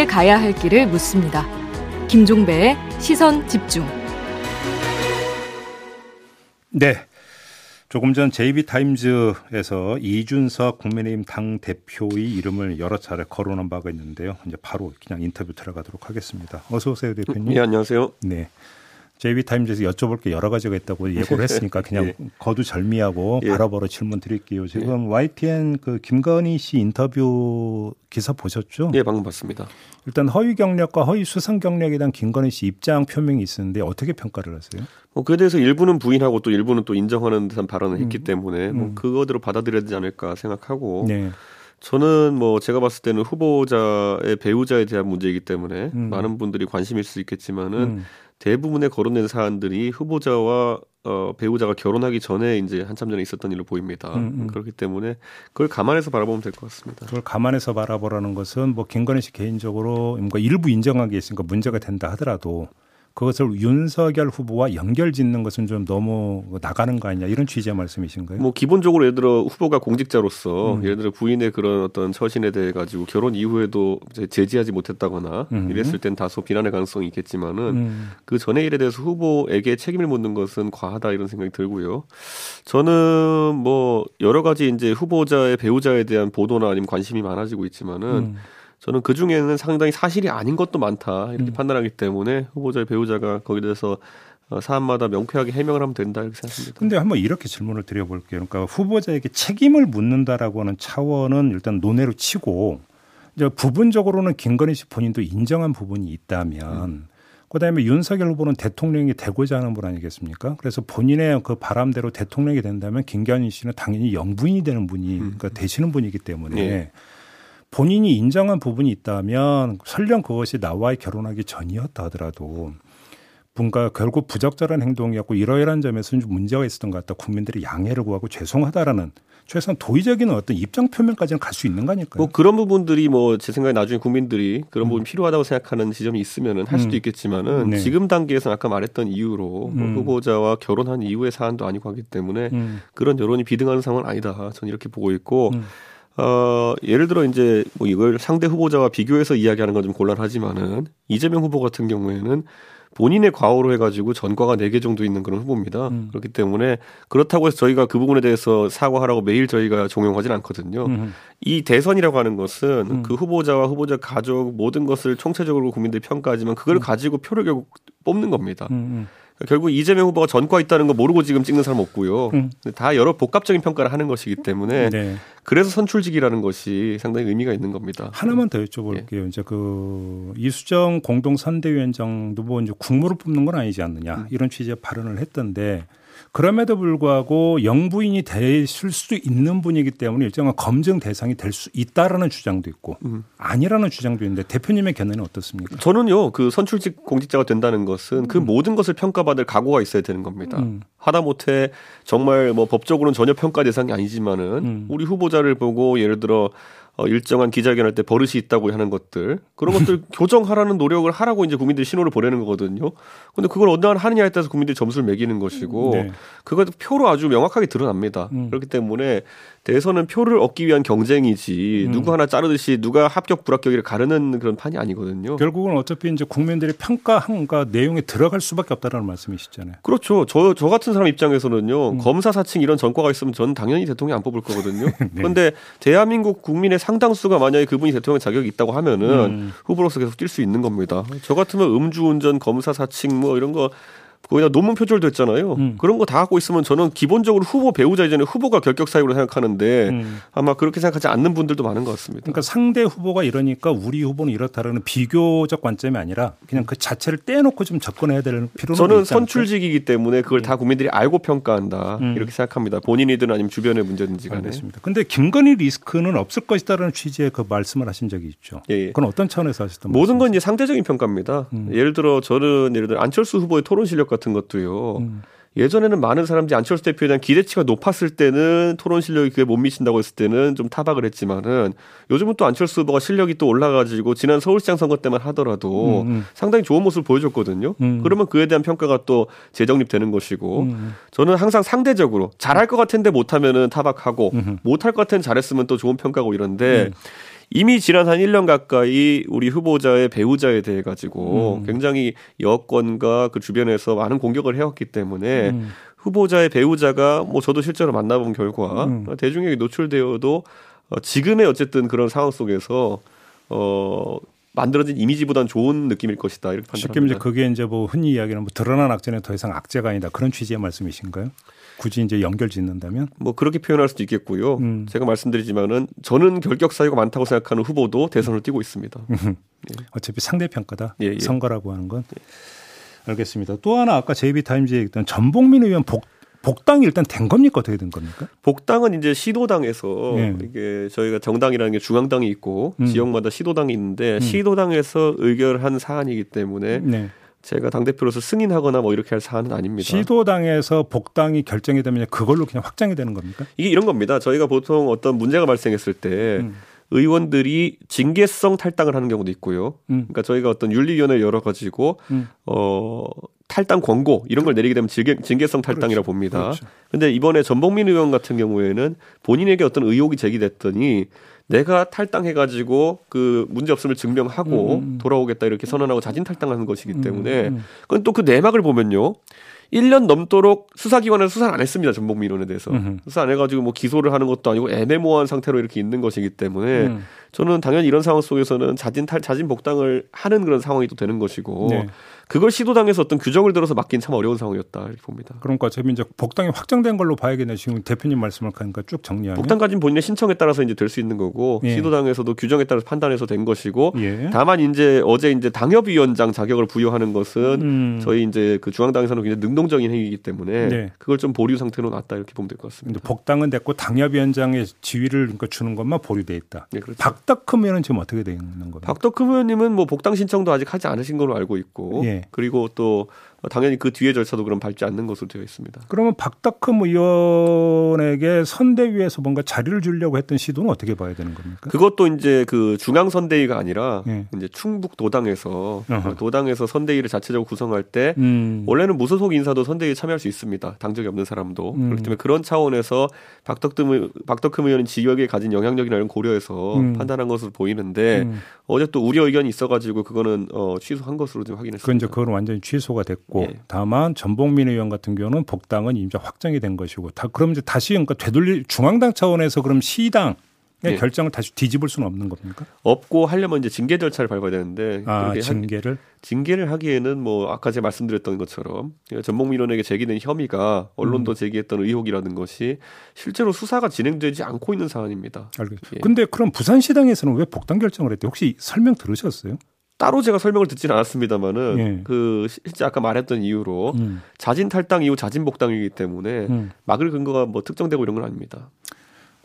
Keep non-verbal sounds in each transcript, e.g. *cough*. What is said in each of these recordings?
함께 가야 할 길을 묻습니다. 김종배의 시선 집중. 네. 조금 전 JB타임즈에서 이준석 국민의힘 당 대표의 이름을 여러 차례 거론한 바가 있는데요. 이제 바로 그냥 인터뷰 들어가도록 하겠습니다. 어서 오세요, 대표님. 네, 안녕하세요. 네. JB타임즈에서 여쭤볼 게 여러 가지가 있다고 예고를 했으니까 그냥 *laughs* 예. 거두절미하고 예. 바로바로 질문 드릴게요. 지금 예. YTN 그 김건희 씨 인터뷰 기사 보셨죠? 예, 방금 봤습니다. 일단 허위 경력과 허위 수상 경력에 대한 김건희 씨 입장 표명이 있었는데 어떻게 평가를 하세요? 뭐 그에 대해서 일부는 부인하고 또 일부는 또 인정하는 듯한 발언을 했기 음. 때문에 뭐 음. 그거대로 받아들여야 되지 않을까 생각하고 네. 저는 뭐 제가 봤을 때는 후보자의 배우자에 대한 문제이기 때문에 음. 많은 분들이 관심일 수 있겠지만은 음. 대부분의 거론된 사안들이 후보자와 어, 배우자가 결혼하기 전에 이제 한참 전에 있었던 일로 보입니다. 음, 음. 그렇기 때문에 그걸 감안해서 바라보면 될 것 같습니다. 그걸 감안해서 바라보라는 것은 뭐 김건희 씨 개인적으로 뭔가 일부 인정하기 있으니까 문제가 된다 하더라도 그것을 윤석열 후보와 연결 짓는 것은 좀 너무 나가는 거 아니냐 이런 취지의 말씀이신가요? 뭐 기본적으로 예를 들어 후보가 공직자로서 음. 예를 들어 부인의 그런 어떤 처신에 대해 가지고 결혼 이후에도 제지하지 못했다거나 음. 이랬을 땐 다소 비난의 가능성이 있겠지만은 음. 그 전의 일에 대해서 후보에게 책임을 묻는 것은 과하다 이런 생각이 들고요. 저는 뭐 여러 가지 이제 후보자의 배우자에 대한 보도나 아니면 관심이 많아지고 있지만은 음. 저는 그 중에는 상당히 사실이 아닌 것도 많다 이렇게 음. 판단하기 때문에 후보자의 배우자가 거기에 대해서 어, 사안마다 명쾌하게 해명을 하면 된다 이렇게 생각합니다. 근데 한번 이렇게 질문을 드려볼게요. 그러니까 후보자에게 책임을 묻는다라고 하는 차원은 일단 논외로 치고 이제 부분적으로는 김건희 씨 본인도 인정한 부분이 있다면 음. 그다음에 윤석열 후보는 대통령이 되고자 하는 분 아니겠습니까? 그래서 본인의 그 바람대로 대통령이 된다면 김건희 씨는 당연히 영부인이 되는 분이 음. 그러니까 되시는 분이기 때문에 네. 본인이 인정한 부분이 있다면 설령 그것이 나와의 결혼하기 전이었다 하더라도 뭔가 결국 부적절한 행동이었고 이러이러한 점에서는 좀 문제가 있었던 것 같다. 국민들이 양해를 구하고 죄송하다라는 최소한 도의적인 어떤 입장 표명까지는 갈 수 있는 거 아닐까요? 뭐 그런 부분들이 뭐 제 생각에 나중에 국민들이 그런 부분 음. 필요하다고 생각하는 지점이 있으면은 할 수도 음. 있겠지만은 네. 지금 단계에서는 아까 말했던 이유로 뭐 음. 후보자와 결혼한 이후의 사안도 아니고 하기 때문에 음. 그런 여론이 비등하는 상황은 아니다. 저는 이렇게 보고 있고 음. 어, 예를 들어 이제 뭐 이걸 상대 후보자와 비교해서 이야기하는 건 좀 곤란하지만은 이재명 후보 같은 경우에는 본인의 과오로 해가지고 전과가 네 개 정도 있는 그런 후보입니다. 음. 그렇기 때문에 그렇다고 해서 저희가 그 부분에 대해서 사과하라고 매일 저희가 종용하지는 않거든요. 음. 이 대선이라고 하는 것은 음. 그 후보자와 후보자 가족 모든 것을 총체적으로 국민들이 평가하지만 그걸 음. 가지고 표를 결국 뽑는 겁니다. 결국 이재명 후보가 전과 있다는 거 모르고 지금 찍는 사람 없고요. 음. 다 여러 복합적인 평가를 하는 것이기 때문에 네. 그래서 선출직이라는 것이 상당히 의미가 있는 겁니다. 하나만 더 여쭤볼게요. 네. 이제 그 이수정 공동 선대위원장도 뭐 이제 국무를 뽑는 건 아니지 않느냐 음. 이런 취지의 발언을 했던데 그럼에도 불구하고 영부인이 되실 수도 있는 분이기 때문에 일정한 검증 대상이 될 수 있다라는 주장도 있고 음. 아니라는 주장도 있는데 대표님의 견해는 어떻습니까? 저는요 그 선출직 공직자가 된다는 것은 그 음. 모든 것을 평가받을 각오가 있어야 되는 겁니다. 음. 하다못해 정말 뭐 법적으로는 전혀 평가 대상이 아니지만은 음. 우리 후보자를 보고 예를 들어 어, 일정한 기자회견할 때 버릇이 있다고 하는 것들 그런 것들 *laughs* 교정하라는 노력을 하라고 이제 국민들이 신호를 보내는 거거든요. 근데 그걸 어느 한 하느냐에 따라서 국민들이 점수를 매기는 것이고 네. 그것도 표로 아주 명확하게 드러납니다. 음. 그렇기 때문에 대선은 표를 얻기 위한 경쟁이지 음. 누구 하나 자르듯이 누가 합격 불합격을 가르는 그런 판이 아니거든요. 결국은 어차피 이제 국민들이 평가한가 내용에 들어갈 수밖에 없다라는 말씀이시잖아요. 그렇죠. 저, 저 같은 사람 입장에서는요. 음. 검사 사칭 이런 전과가 있으면 저는 당연히 대통령 안 뽑을 거거든요. *laughs* 네. 그런데 대한민국 국민의 상당수가 만약에 그분이 대통령 자격이 있다고 하면은 음. 후보로서 계속 뛸 수 있는 겁니다. 저 같으면 음주운전, 검사 사칭 뭐 이런 거 거기다 논문 표절도 했잖아요. 음. 그런 거 다 갖고 있으면 저는 기본적으로 후보 배우자 이전에 후보가 결격 사유로 생각하는데 음. 아마 그렇게 생각하지 않는 분들도 많은 것 같습니다. 그러니까 상대 후보가 이러니까 우리 후보는 이렇다라는 비교적 관점이 아니라 그냥 그 자체를 떼놓고 좀 접근해야 될 필요는 저는 선출직이기 때문에 그걸 음. 다 국민들이 알고 평가한다 음. 이렇게 생각합니다. 본인이든 아니면 주변의 문제든지 간에. 알겠습니다. 근데 김건희 리스크는 없을 것이다라는 취지의 그 말씀을 하신 적이 있죠. 예, 예. 그건 어떤 차원에서 하셨던 모든 건 이제 상대적인 평가입니다. 음. 예를 들어 저는 예를 들어 안철수 후보의 토론 실력 같은 것도요. 음. 예전에는 많은 사람들이 안철수 대표에 대한 기대치가 높았을 때는 토론 실력이 그게 못 미친다고 했을 때는 좀 타박을 했지만은 요즘은 또 안철수 후보가 실력이 또 올라가지고 지난 서울시장 선거 때만 하더라도 음, 음. 상당히 좋은 모습을 보여줬거든요. 음. 그러면 그에 대한 평가가 또 재정립되는 것이고 음. 저는 항상 상대적으로 잘할 것 같은데 못하면은 타박하고 못할 것 같은 잘했으면 또 좋은 평가고 이런데 음. 이미 지난 한 1년 가까이 우리 후보자의 배우자에 대해 가지고 음. 굉장히 여권과 그 주변에서 많은 공격을 해왔기 때문에 음. 후보자의 배우자가 뭐 저도 실제로 만나본 결과 음. 대중에게 노출되어도 어, 지금의 어쨌든 그런 상황 속에서 어 만들어진 이미지보단 좋은 느낌일 것이다 이렇게 판단합니다. 쉽게 이제 그게 이제 뭐 흔히 이야기하는 뭐 드러난 악재는 더 이상 악재가 아니다 그런 취지의 말씀이신가요? 굳이 이제 연결 짓는다면? 뭐 그렇게 표현할 수도 있겠고요. 음. 제가 말씀드리지만은 저는 결격 사유가 많다고 생각하는 후보도 대선을 뛰고 있습니다. 예. 어차피 상대 평가다. 예, 예. 선거라고 하는 건. 예. 알겠습니다. 또 하나 아까 JB타임즈에 있던 전복민 의원 복 복당이 일단 된 겁니까 어떻게 된 겁니까? 복당은 이제 시도당에서 네. 이게 저희가 정당이라는 게 중앙당이 있고 음. 지역마다 시도당이 있는데 음. 시도당에서 의결한 사안이기 때문에 네. 제가 당 대표로서 승인하거나 뭐 이렇게 할 사안은 아닙니다. 시도당에서 복당이 결정이 되면 그걸로 그냥 확정이 되는 겁니까? 이게 이런 겁니다. 저희가 보통 어떤 문제가 발생했을 때 음. 의원들이 징계성 탈당을 하는 경우도 있고요. 음. 그러니까 저희가 어떤 윤리위원회 열어 가지고 음. 어 탈당 권고 이런 걸 내리게 되면 징계, 징계성 탈당이라고 그렇죠. 봅니다. 그렇죠. 근데 이번에 전복민 의원 같은 경우에는 본인에게 어떤 의혹이 제기됐더니 내가 탈당해가지고 그 문제 없음을 증명하고 음. 음. 돌아오겠다 이렇게 선언하고 자진 탈당하는 것이기 음, 때문에 음. 그건 또 그 내막을 보면요. 1년 넘도록 수사기관에서 수사를 안 했습니다. 전복민 의원에 대해서. 음흠. 수사 안 해가지고 뭐 기소를 하는 것도 아니고 애매모호한 상태로 이렇게 있는 것이기 때문에 음. 저는 당연히 이런 상황 속에서는 자진 탈, 자진 복당을 하는 그런 상황이 또 되는 것이고 네. 그걸 시도당에서 어떤 규정을 들어서 막긴 참 어려운 상황이었다 이렇게 봅니다. 그러니까 재민 이제 복당이 확정된 걸로 봐야겠네. 지금 대표님 말씀을 하니까 쭉 정리하면 복당까지는 본인의 신청에 따라서 이제 될 수 있는 거고 예. 시도당에서도 규정에 따라서 판단해서 된 것이고 예. 다만 이제 어제 이제 당협위원장 자격을 부여하는 것은 음. 저희 이제 그 중앙당에서는 굉장히 능동적인 행위이기 때문에 네. 그걸 좀 보류 상태로 놨다 이렇게 보면 될 것 같습니다. 복당은 됐고 당협위원장의 지위를 그러니까 주는 것만 보류돼 있다. 네, 그렇죠. 박덕흠 의원은 지금 어떻게 되는 겁니까? 박덕흠 의원님은 뭐 복당 신청도 아직 하지 않으신 걸로 알고 있고 예. 그리고 또 당연히 그 뒤에 절차도 그럼 밟지 않는 것으로 되어 있습니다. 그러면 박덕흠 의원에게 선대위에서 뭔가 자리를 주려고 했던 시도는 어떻게 봐야 되는 겁니까? 그것도 이제 그 중앙 선대위가 아니라 네. 이제 충북 도당에서 어허. 도당에서 선대위를 자체적으로 구성할 때 음. 원래는 무소속 인사도 선대위에 참여할 수 있습니다. 당적이 없는 사람도 음. 그렇기 때문에 그런 차원에서 박덕흠 박덕흠 의원은 지역에 가진 영향력이나 이런 고려해서 음. 판단한 것으로 보이는데 음. 어제 또 우려 의견이 있어가지고 그거는 어, 취소한 것으로 좀 확인했습니다. 그건 이제 그건 완전히 취소가 됐고. 있고 예. 다만 전복민 의원 같은 경우는 복당은 이제 확정이 된 것이고 다 그럼 이제 다시 그러니까 되돌릴 중앙당 차원에서 그럼 시당 의 예. 결정을 다시 뒤집을 수는 없는 겁니까? 없고 하려면 이제 징계 절차를 밟아야 되는데 아, 징계를 하, 징계를 하기에는 뭐 아까 제가 말씀드렸던 것처럼 전복민 의원에게 제기된 혐의가 언론도 음. 제기했던 의혹이라는 것이 실제로 수사가 진행되지 않고 있는 사안입니다. 알겠습니다. 예. 근데 그럼 부산시당에서는 왜 복당 결정을 했대? 혹시 설명 들으셨어요? 따로 제가 설명을 듣지는 않았습니다만은 예. 그 실제 아까 말했던 이유로 음. 자진 탈당 이후 자진 복당이기 때문에 음. 막을 근거가 뭐 특정되고 이런 건 아닙니다.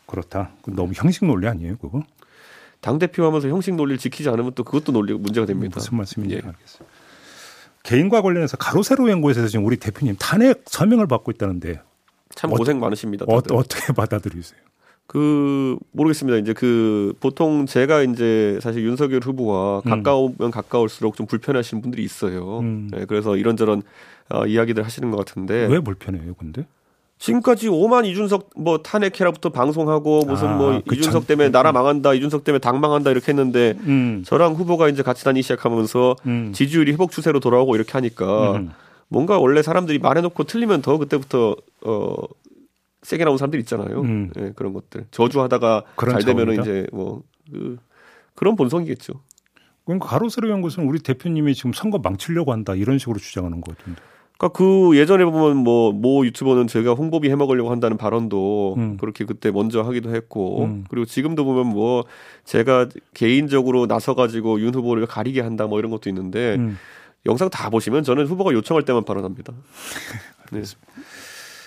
그렇다. 너무 형식 논리 아니에요, 그거? 당 대표하면서 형식 논리를 지키지 않으면 또 그것도 논리 문제가 됩니다. 무슨 말씀인지 예. 알겠어요. 개인과 관련해서 가로세로 연구에서 지금 우리 대표님 탄핵 서명을 받고 있다는데 참 고생 많으십니다. 어, 어떻게 받아들이세요? 그 모르겠습니다. 이제 그 보통 제가 이제 사실 윤석열 후보와 음. 가까우면 가까울수록 좀 불편하신 분들이 있어요. 음. 네, 그래서 이런저런 어, 이야기들 하시는 것 같은데 왜 불편해요, 근데? 지금까지 오만 이준석 뭐 탄핵해라부터 방송하고 무슨 아, 뭐 이준석 때문에 나라 망한다, 이준석 때문에 당 망한다 이렇게 했는데 음. 저랑 후보가 이제 같이 다니기 시작하면서 음. 지지율이 회복 추세로 돌아오고 이렇게 하니까 음. 뭔가 원래 사람들이 말해놓고 틀리면 더 그때부터 어 세게 나온 사람들 있잖아요. 음. 네, 그런 것들 저주하다가 잘 되면은 이제 뭐 그, 그런 본성이겠죠. 그러니까 가로세로 연구소는 우리 대표님이 지금 선거 망치려고 한다 이런 식으로 주장하는 것 같은데. 그러니까 그 예전에 보면 뭐 모 유튜버는 제가 홍보비 해먹으려고 한다는 발언도 음. 그렇게 그때 먼저 하기도 했고 음. 그리고 지금도 보면 뭐 제가 개인적으로 나서가지고 윤 후보를 가리게 한다 뭐 이런 것도 있는데 음. 영상 다 보시면 저는 후보가 요청할 때만 발언합니다. *laughs* 네.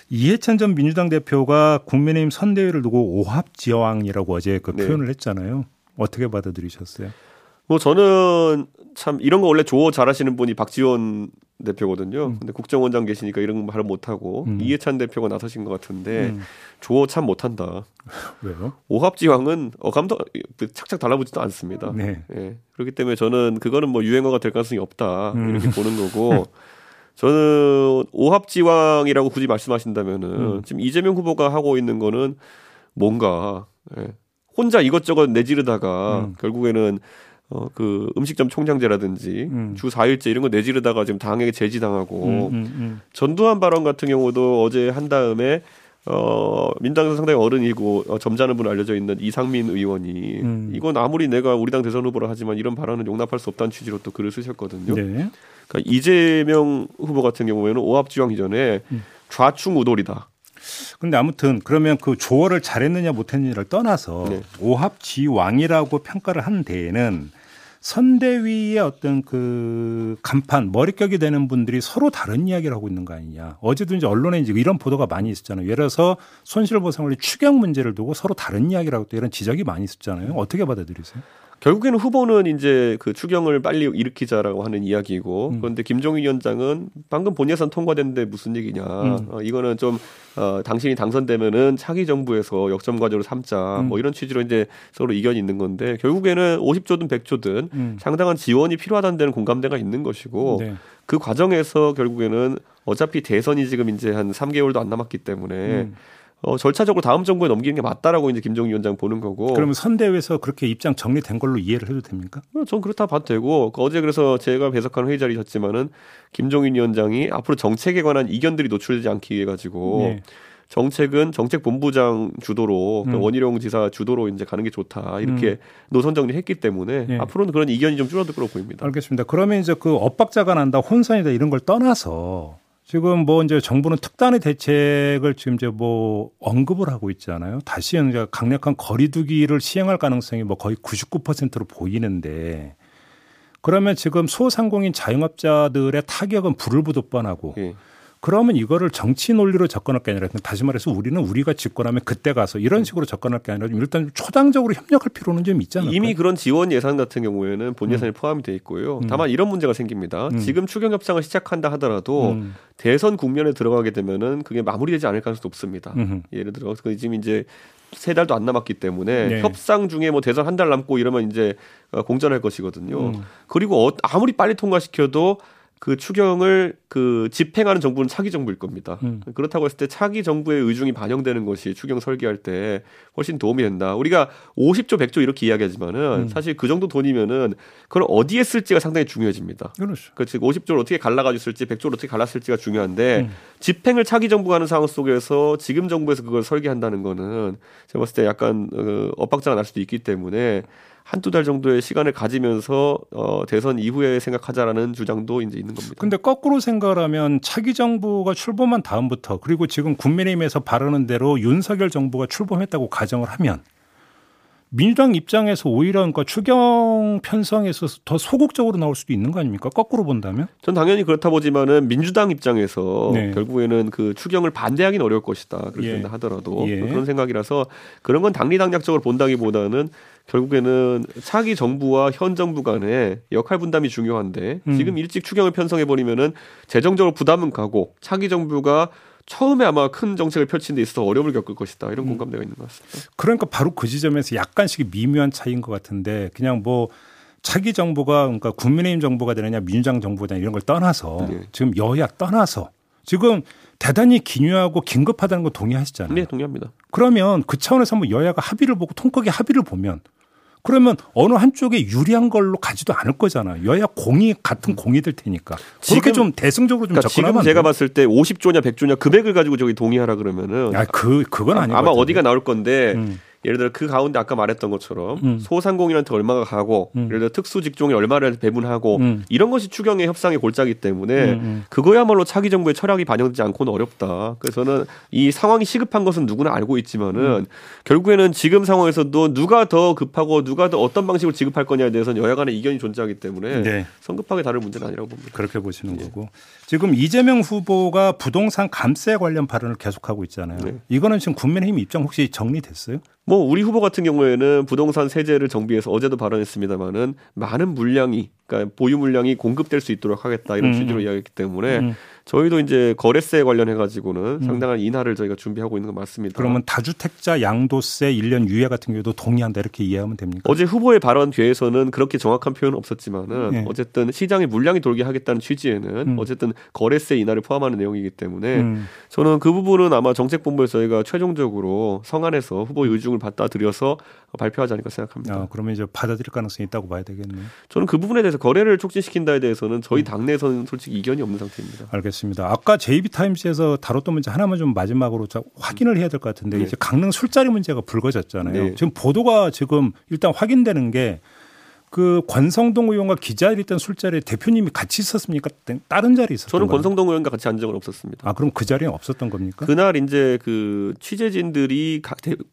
이해찬 전 민주당 대표가 국민의힘 선대위를 두고 오합지왕이라고 어제 그 네. 표현을 했잖아요. 어떻게 받아들이셨어요? 뭐 저는 참 이런 거 원래 조어 잘하시는 분이 박지원 대표거든요. 음. 근데 국정원장 계시니까 이런 거 말을 못하고 음. 이해찬 대표가 나서신 것 같은데 음. 조어 참 못한다. *laughs* 왜요? 오합지왕은 어감도 착착 달라붙지도 않습니다. 네. 예. 그렇기 때문에 저는 그거는 뭐 유행어가 될 가능성이 없다 음. 이렇게 보는 거고 *laughs* 저는 오합지왕이라고 굳이 말씀하신다면은 음. 지금 이재명 후보가 하고 있는 거는 뭔가 예, 혼자 이것저것 내지르다가 음. 결국에는 어, 그 음식점 총장제라든지 음. 주 4일째 이런 거 내지르다가 지금 당에게 제지당하고 음, 음, 음, 전두환 발언 같은 경우도 어제 한 다음에 어, 민당에서 상당히 어른이고 어, 점잖은 분으로 알려져 있는 이상민 의원이 음. 이건 아무리 내가 우리 당 대선 후보라 하지만 이런 발언은 용납할 수 없다는 취지로 또 글을 쓰셨거든요. 네. 그러니까 이재명 후보 같은 경우에는 오합지왕 이전에 음. 좌충 우돌이다. 근데 아무튼 그러면 그 조어를 잘했느냐 못했느냐를 떠나서 네. 오합지왕이라고 평가를 한 데에는 선대위의 어떤 그 간판 머릿격이 되는 분들이 서로 다른 이야기를 하고 있는 거 아니냐. 어제도 이제 언론에 이제 이런 보도가 많이 있었잖아요. 예를 들어서 손실보상원리 추경 문제를 두고 서로 다른 이야기를 하고 또 이런 지적이 많이 있었잖아요. 어떻게 받아들이세요? 결국에는 후보는 이제 그 추경을 빨리 일으키자라고 하는 이야기고 음. 그런데 김종인 위원장은 방금 본 예산 통과됐는데 무슨 얘기냐 음. 어, 이거는 좀 어, 당신이 당선되면은 차기 정부에서 역점 과제로 삼자 음. 뭐 이런 취지로 이제 서로 이견이 있는 건데 결국에는 50조든 100조든 음. 상당한 지원이 필요하다는 데는 공감대가 있는 것이고 네. 그 과정에서 결국에는 어차피 대선이 지금 이제 한 3개월도 안 남았기 때문에 음. 어, 절차적으로 다음 정부에 넘기는 게 맞다라고 이제 김정희 위원장 보는 거고. 그러면 선대위에서 그렇게 입장 정리된 걸로 이해를 해도 됩니까? 어, 전 그렇다 봐도 되고 그 어제 그래서 제가 배석하는 회의 자리셨지만은 김종인 위원장이 앞으로 정책에 관한 이견들이 노출되지 않기 위해 가지고 네. 정책은 정책 본부장 주도로 음. 원희룡 지사 주도로 이제 가는 게 좋다 이렇게 음. 노선 정리했기 때문에 네. 앞으로는 그런 이견이 좀 줄어들 거로 보입니다. 알겠습니다. 그러면 이제 그 엇박자가 난다, 혼선이다 이런 걸 떠나서 지금 뭐 이제 정부는 특단의 대책을 지금 이제 뭐 언급을 하고 있잖아요. 다시 이제 강력한 거리두기를 시행할 가능성이 뭐 거의 99%로 보이는데 그러면 지금 소상공인 자영업자들의 타격은 불을 보듯 뻔하고 예. 그러면 이거를 정치 논리로 접근할 게 아니라 다시 말해서 우리는 우리가 집권하면 그때 가서 이런 식으로 접근할 게 아니라 일단 초당적으로 협력할 필요는 좀 있잖아요. 이미 그런 지원 예산 같은 경우에는 본 예산이 음. 포함이 돼 있고요. 음. 다만 이런 문제가 생깁니다. 음. 지금 추경 협상을 시작한다 하더라도 음. 대선 국면에 들어가게 되면은 그게 마무리되지 않을 가능성도 없습니다. 예를 들어 그 지금 이제 세 달도 안 남았기 때문에 네. 협상 중에 뭐 대선 한 달 남고 이러면 이제 어, 공전할 것이거든요. 음. 그리고 어, 아무리 빨리 통과시켜도 그 추경을 그 집행하는 정부는 차기 정부일 겁니다. 음. 그렇다고 했을 때 차기 정부의 의중이 반영되는 것이 추경 설계할 때 훨씬 도움이 된다. 우리가 50조, 100조 이렇게 이야기하지만은 음. 사실 그 정도 돈이면은 그걸 어디에 쓸지가 상당히 중요해집니다. 그렇죠. 그 즉 50조를 어떻게 갈라가지고 쓸지, 100조를 어떻게 갈랐을지가 중요한데 음. 집행을 차기 정부가 하는 상황 속에서 지금 정부에서 그걸 설계한다는 거는 제가 봤을 때 약간 어, 엇박자가 날 수도 있기 때문에 한두 달 정도의 시간을 가지면서 어, 대선 이후에 생각하자라는 주장도 이제 있는 겁니다. 근데 거꾸로 생각을 하면 차기 정부가 출범한 다음부터 그리고 지금 국민의힘에서 바르는 대로 윤석열 정부가 출범했다고 가정을 하면 민주당 입장에서 오히려 그러니까 추경 편성에서 더 소극적으로 나올 수도 있는 거 아닙니까? 거꾸로 본다면? 전 당연히 그렇다 보지만은 민주당 입장에서 네. 결국에는 그 추경을 반대하기는 어려울 것이다. 그렇게 예. 하더라도 예. 그런 생각이라서 그런 건 당리당략적으로 본다기보다는 결국에는 차기 정부와 현 정부 간의 역할 분담이 중요한데 음. 지금 일찍 추경을 편성해 버리면은 재정적으로 부담은 가고 차기 정부가 처음에 아마 큰 정책을 펼친 데 있어서 어려움을 겪을 것이다. 이런 음. 공감대가 있는 것 같습니다. 그러니까 바로 그 지점에서 약간씩 미묘한 차이인 것 같은데 그냥 뭐 차기 정부가 그러니까 국민의힘 정부가 되느냐 민주당 정부가 되느냐 이런 걸 떠나서 네. 지금 여야 떠나서 지금 대단히 기묘하고 긴급하다는 거 동의하시잖아요. 네, 동의합니다. 그러면 그 차원에서 한번 여야가 합의를 보고 통크게 합의를 보면 그러면 어느 한쪽에 유리한 걸로 가지도 않을 거잖아요. 여야 공이 같은 공이 될 테니까. 그렇게 좀 대승적으로 좀 그러니까 접근하면 지금 제가 봤을 때 50조냐 100조냐 금액을 가지고 저기 동의하라 그러면은 아, 그 그건 아니 아마 어디가 나올 건데 음. 예를 들어 그 가운데 아까 말했던 것처럼 음. 소상공인한테 얼마가 가고 음. 예를 들어 특수 직종에 얼마를 배분하고 음. 이런 것이 추경의 협상의 골짜기 때문에 음, 음. 그거야말로 차기 정부의 철학이 반영되지 않고는 어렵다. 그래서 저는 이 상황이 시급한 것은 누구나 알고 있지만은 음. 결국에는 지금 상황에서도 누가 더 급하고 누가 더 어떤 방식으로 지급할 거냐에 대해서는 여야 간의 이견이 존재하기 때문에 네. 성급하게 다룰 문제는 아니라고 봅니다. 그렇게 보시는 네. 거고 지금 이재명 후보가 부동산 감세 관련 발언을 계속하고 있잖아요. 네. 이거는 지금 국민의힘 입장 혹시 정리됐어요? 뭐 우리 후보 같은 경우에는 부동산 세제를 정비해서 어제도 발언했습니다마는 많은 물량이 그러니까 보유 물량이 공급될 수 있도록 하겠다 이런 음. 취지로 이야기했기 때문에 음. 저희도 이제 거래세 관련해 가지고는 음. 상당한 인하를 저희가 준비하고 있는 건 맞습니다. 그러면 다주택자 양도세 1년 유예 같은 경우도 동의한다 이렇게 이해하면 됩니까? 어제 후보의 발언 뒤에서는 그렇게 정확한 표현은 없었지만은 네. 어쨌든 시장에 물량이 돌게 하겠다는 취지에는 음. 어쨌든 거래세 인하를 포함하는 내용이기 때문에 음. 저는 그 부분은 아마 정책본부에서 저희가 최종적으로 성안에서 후보의 의중을 받다 들여서 발표하지 않을까 생각합니다. 아, 그러면 이제 받아들일 가능성이 있다고 봐야 되겠네요. 저는 그 부분에 대해서 거래를 촉진시킨다에 대해서는 저희 음. 당내에서는 솔직히 이견이 없는 상태입니다. 알겠습니다. 아까 JB타임스에서 다뤘던 문제 하나만 좀 마지막으로 확인을 해야 될 것 같은데 네. 이제 강릉 술자리 문제가 불거졌잖아요. 네. 지금 보도가 지금 일단 확인되는 게 그 권성동 의원과 기자일 있던 술자리에 대표님이 같이 있었습니까? 다른 자리에 있었던 저는 권성동 의원과 같이 앉은 적은 없었습니다. 아 그럼 그 자리에 없었던 겁니까? 그날 이제 그 취재진들이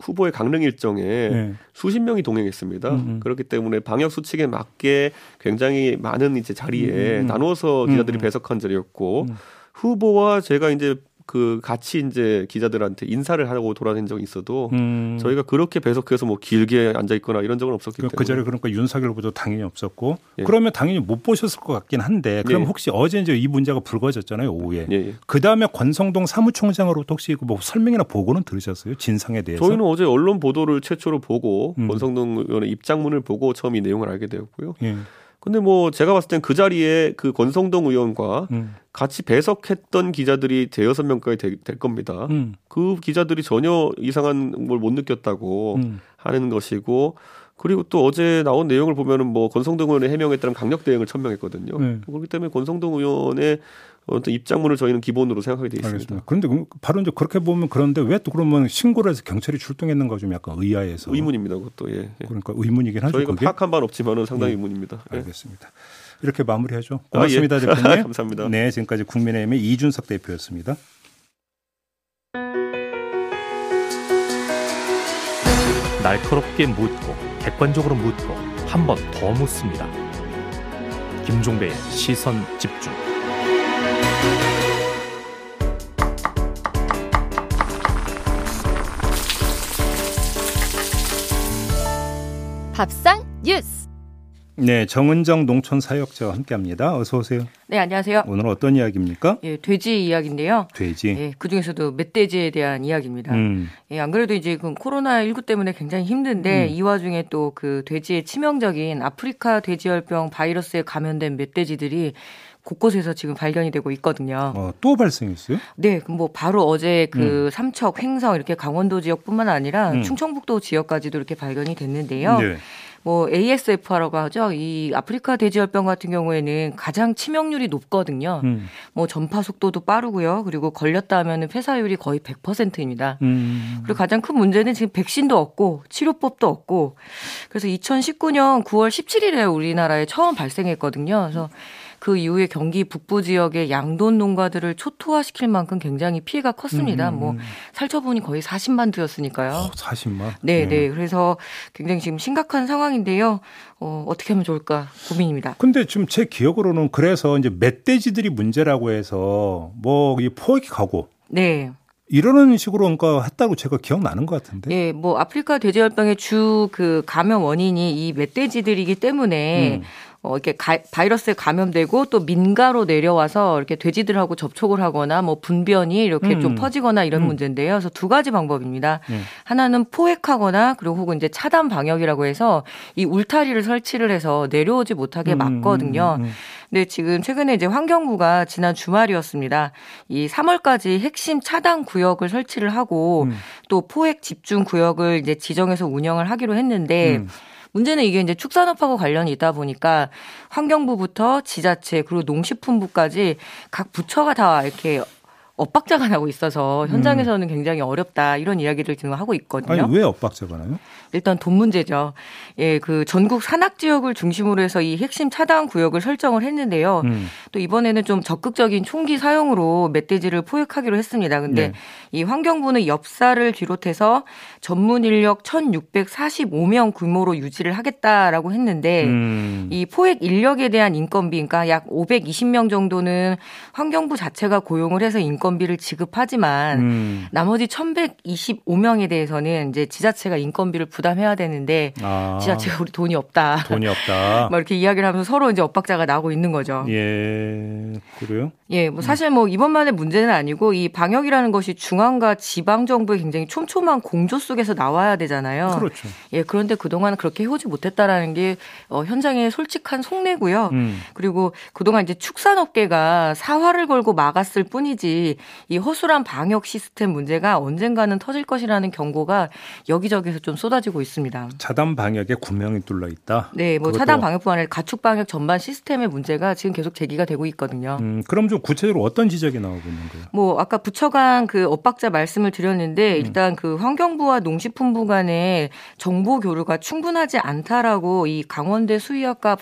후보의 강릉 일정에 네. 수십 명이 동행했습니다. 음음. 음. 그렇기 때문에 방역 수칙에 맞게 굉장히 많은 이제 자리에 음음. 음. 나눠서 기자들이 음음. 배석한 자리였고 음. 후보와 제가 이제 그 같이 이제 기자들한테 인사를 하고 돌아다닌 적이 있어도 음. 저희가 그렇게 배석해서 뭐 길게 앉아 있거나 이런 적은 없었기 그, 때문에 그 자리에 그러니까 윤석열 후보도 당연히 없었고 예. 그러면 당연히 못 보셨을 것 같긴 한데 그럼 예. 혹시 어제 이제 이 문제가 불거졌잖아요 오후에 예. 예. 그 다음에 권성동 사무총장으로부터 혹시 그뭐 설명이나 보고는 들으셨어요 진상에 대해서 저희는 어제 언론 보도를 최초로 보고 음. 권성동 의원의 입장문을 보고 처음 이 내용을 알게 되었고요. 예. 근데 뭐 제가 봤을 땐 그 자리에 그 권성동 의원과 음. 같이 배석했던 기자들이 대여섯 명까지 될, 될 겁니다. 음. 그 기자들이 전혀 이상한 걸 못 느꼈다고 음. 하는 것이고 그리고 또 어제 나온 내용을 보면은 뭐 권성동 의원의 해명에 따른 강력 대응을 천명했거든요. 네. 그렇기 때문에 권성동 의원의 어떤 입장문을 저희는 기본으로 생각하게 돼 있습니다. 알겠습니다. 그런데 바로 이제 그렇게 보면 그런데 왜 또 그러면 신고를 해서 경찰이 출동했는가 좀 약간 의아해서 의문입니다. 그것도 예. 예. 그러니까 의문이긴 하죠. 저희가 그게? 파악한 바는 없지만은 상당히 예. 의문입니다. 예. 알겠습니다. 이렇게 마무리하죠. 고맙습니다, 아, 예. *laughs* 대표님. 감사합니다. 네, 지금까지 국민의힘의 이준석 대표였습니다. 날카롭게 묻고 객관적으로 묻고 한 번 더 묻습니다. 김종배의 시선 집중. 밥상 뉴스. 네, 정은정 농촌 사역자와 함께합니다. 어서 오세요. 네, 안녕하세요. 오늘 어떤 이야기입니까? 예, 돼지 이야기인데요. 돼지. 예, 그 중에서도 멧돼지에 대한 이야기입니다. 음. 예, 안 그래도 이제 그 코로나 19 때문에 굉장히 힘든데 음. 이 와중에 또 그 돼지의 치명적인 아프리카 돼지열병 바이러스에 감염된 멧돼지들이 곳곳에서 지금 발견이 되고 있거든요. 어, 또 발생했어요? 네, 뭐 바로 어제 그 음. 삼척, 횡성 이렇게 강원도 지역뿐만 아니라 음. 충청북도 지역까지도 이렇게 발견이 됐는데요. 네. 뭐 ASF라고 하죠. 이 아프리카 돼지열병 같은 경우에는 가장 치명률이 높거든요. 음. 뭐 전파 속도도 빠르고요. 그리고 걸렸다 하면은 폐사율이 거의 100%입니다. 음. 그리고 가장 큰 문제는 지금 백신도 없고 치료법도 없고 그래서 2019년 9월 17일에 우리나라에 처음 발생했거든요. 그래서 그 이후에 경기 북부 지역의 양돈 농가들을 초토화시킬 만큼 굉장히 피해가 컸습니다. 음. 뭐 음. 살처분이 거의 40만 두였으니까요. 어, 40만. 네, 네, 네. 그래서 굉장히 지금 심각한 상황인데요. 어, 어떻게 하면 좋을까 고민입니다. 근데 지금 제 기억으로는 그래서 이제 멧돼지들이 문제라고 해서 뭐 이 포획이 가고 네. 이러는 식으로 그러니까 했다고 제가 기억나는 것 같은데. 예, 뭐 아프리카 돼지열병의 주 그 감염 원인이 이 멧돼지들이기 때문에 음. 어, 이렇게 가, 바이러스에 감염되고 또 민가로 내려와서 이렇게 돼지들하고 접촉을 하거나 뭐 분변이 이렇게 음. 좀 퍼지거나 이런 음. 문제인데요. 그래서 두 가지 방법입니다. 음. 하나는 포획하거나 그리고 혹은 이제 차단 방역이라고 해서 이 울타리를 설치를 해서 내려오지 못하게 음, 막거든요. 음, 음, 근데 지금 최근에 이제 환경부가 지난 주말이었습니다. 이 3월까지 핵심 차단 구역을 설치를 하고 또 포획 집중 구역을 이제 지정해서 운영을 하기로 했는데 문제는 이게 이제 축산업하고 관련이 있다 보니까 환경부부터 지자체 그리고 농식품부까지 각 부처가 다 이렇게 엇박자가 나고 있어서 현장에서는 음. 굉장히 어렵다 이런 이야기를 지금 하고 있거든요. 아니 왜 엇박자가 나요? 일단 돈 문제죠. 예, 그 전국 산악 지역을 중심으로 해서 이 핵심 차단 구역을 설정을 했는데요. 음. 또 이번에는 좀 적극적인 총기 사용으로 멧돼지를 포획하기로 했습니다. 근데 네. 이 환경부는 엽사를 비롯해서 전문 인력 1,645명 규모로 유지를 하겠다라고 했는데 음. 이 포획 인력에 대한 인건비 그러니까 약 520명 정도는 환경부 자체가 고용을 해서 인건 비를 지급하지만 음. 나머지 1,125명에 대해서는 이제 지자체가 인건비를 부담해야 되는데 아. 지자체가 우리 돈이 없다. 돈이 없다. *laughs* 막 이렇게 이야기를 하면서 서로 이제 엇박자가 나고 있는 거죠. 예. 그래요? 예, 뭐 사실 뭐 이번만의 문제는 아니고 이 방역이라는 것이 중앙과 지방 정부의 굉장히 촘촘한 공조 속에서 나와야 되잖아요. 그렇죠. 예, 그런데 그동안 그렇게 해오지 못했다라는 게 어, 현장의 솔직한 속내고요. 음. 그리고 그동안 이제 축산업계가 사활을 걸고 막았을 뿐이지 없이 이 허술한 방역 시스템 문제가 언젠가는 터질 것이라는 경고가 여기저기서 좀 쏟아지고 있습니다. 차단 방역에 구명이 뚫려 있다. 네, 뭐 차단 방역뿐 아니라 가축 방역 전반 시스템의 문제가 지금 계속 제기가 되고 있거든요. 음, 그럼 좀 구체적으로 어떤 지적이 나오고 있는 거예요? 뭐 아까 부처간 그 엇박자 말씀을 드렸는데 음. 일단 그 환경부와 농식품부 간의 정보 교류가 충분하지 않다라고 이 강원대 수의학과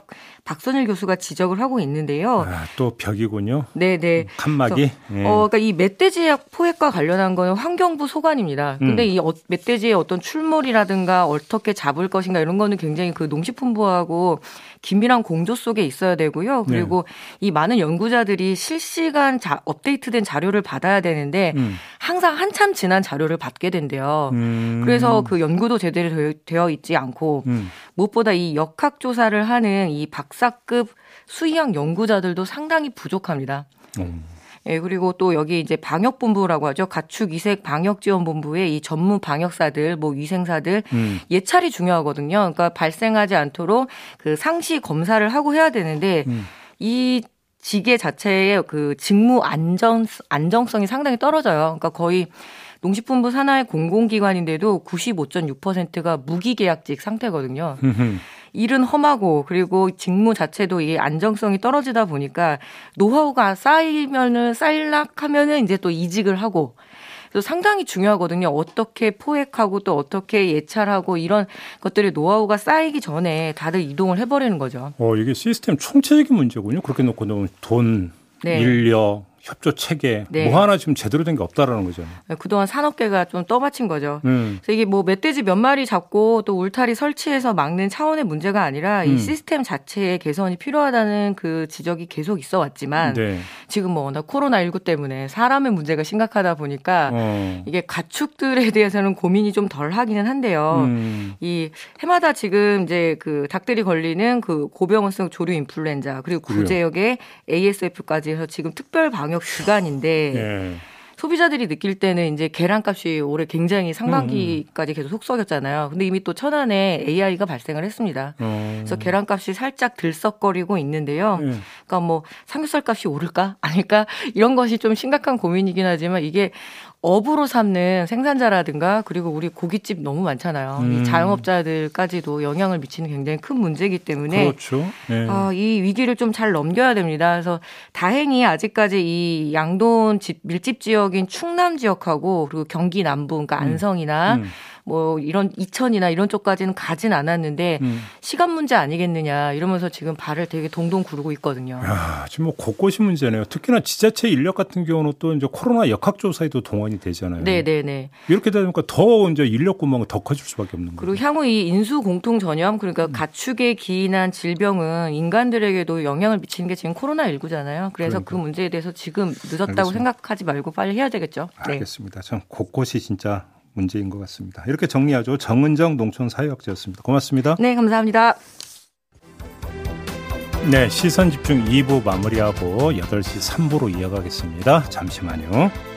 박선일 교수가 지적을 하고 있는데요. 아, 또 벽이군요. 네, 네. 칸막이. 네. 어, 그러니까 이 멧돼지 포획과 관련한 거는 환경부 소관입니다. 근데 음. 이 어, 멧돼지의 어떤 출몰이라든가 어떻게 잡을 것인가 이런 거는 굉장히 그 농식품부하고 긴밀한 공조 속에 있어야 되고요. 그리고 네. 이 많은 연구자들이 실시간 자, 업데이트된 자료를 받아야 되는데 음. 항상 한참 지난 자료를 받게 된대요. 음. 그래서 그 연구도 제대로 되어 있지 않고 음. 무엇보다 이 역학 조사를 하는 이 박사급 수의학 연구자들도 상당히 부족합니다. 음. 예, 그리고 또 여기 이제 방역본부라고 하죠. 가축 이색 방역지원본부의 이 전문 방역사들, 뭐 위생사들 음. 예찰이 중요하거든요. 그러니까 발생하지 않도록 그 상시 검사를 하고 해야 되는데 음. 이 지계 자체의 그 직무 안전 안정성이 상당히 떨어져요. 그러니까 거의 농식품부 산하의 공공기관인데도 95.6%가 무기계약직 상태거든요. *laughs* 일은 험하고 그리고 직무 자체도 이 안정성이 떨어지다 보니까 노하우가 쌓이면은 쌓일락 하면은 이제 또 이직을 하고 상당히 중요하거든요. 어떻게 포획하고 또 어떻게 예찰하고 이런 것들이 노하우가 쌓이기 전에 다들 이동을 해버리는 거죠. 어 이게 시스템 총체적인 문제군요. 그렇게 놓고 돈, 네. 인력, 협조 체계 네. 뭐 하나 지금 제대로 된 게 없다라는 거죠. 네, 그동안 산업계가 좀 떠받친 거죠. 음. 그래서 이게 뭐 멧돼지 몇 마리 잡고 또 울타리 설치해서 막는 차원의 문제가 아니라 음. 이 시스템 자체의 개선이 필요하다는 그 지적이 계속 있어 왔지만 네. 지금 뭐 워낙 코로나19 때문에 사람의 문제가 심각하다 보니까 어. 이게 가축들에 대해서는 고민이 좀 덜 하기는 한데요. 음. 이 해마다 지금 이제 그 닭들이 걸리는 그 고병원성 조류 인플루엔자 그리고 구제역의 ASF까지 해서 지금 특별 방역 방역 기간인데 예. 소비자들이 느낄 때는 이제 계란값이 올해 굉장히 상반기까지 음. 계속 속썩였잖아요. 근데 이미 또 천안에 AI가 발생을 했습니다. 어. 그래서 계란값이 살짝 들썩거리고 있는데요. 예. 그러니까 뭐 삼겹살 값이 오를까 아닐까 이런 것이 좀 심각한 고민이긴 하지만 이게 업으로 삼는 생산자라든가 그리고 우리 고깃집 너무 많잖아요. 음. 이 자영업자들까지도 영향을 미치는 굉장히 큰 문제이기 때문에 그렇죠. 네. 아, 이 위기를 좀 잘 넘겨야 됩니다. 그래서 다행히 아직까지 이 양돈 집 밀집 지역인 충남 지역하고 그리고 경기 남부 그러니까 음. 안성이나 음. 음. 뭐 이런 이천이나 이런 쪽까지는 가진 않았는데 음. 시간 문제 아니겠느냐 이러면서 지금 발을 되게 동동 구르고 있거든요. 야, 지금 뭐 곳곳이 문제네요. 특히나 지자체 인력 같은 경우는 또 이제 코로나 역학조사에도 동원이 되잖아요. 네, 네, 네. 이렇게 되니까 더 이제 인력 구멍은 더 커질 수밖에 없는 거예요. 그리고 향후 이 인수 공통 전염 그러니까 음. 가축에 기인한 질병은 인간들에게도 영향을 미치는 게 지금 코로나 19잖아요. 그래서 그 그러니까. 그 문제에 대해서 지금 늦었다고 알겠습니다. 생각하지 말고 빨리 해야 되겠죠. 네. 알겠습니다. 전 곳곳이 진짜 문제인 것 같습니다. 이렇게 정리하죠. 정은정 농촌 사회학자였습니다. 고맙습니다. 네, 감사합니다. 네, 시선 집중 2부 마무리하고 8시 3부로 이어가겠습니다. 잠시만요.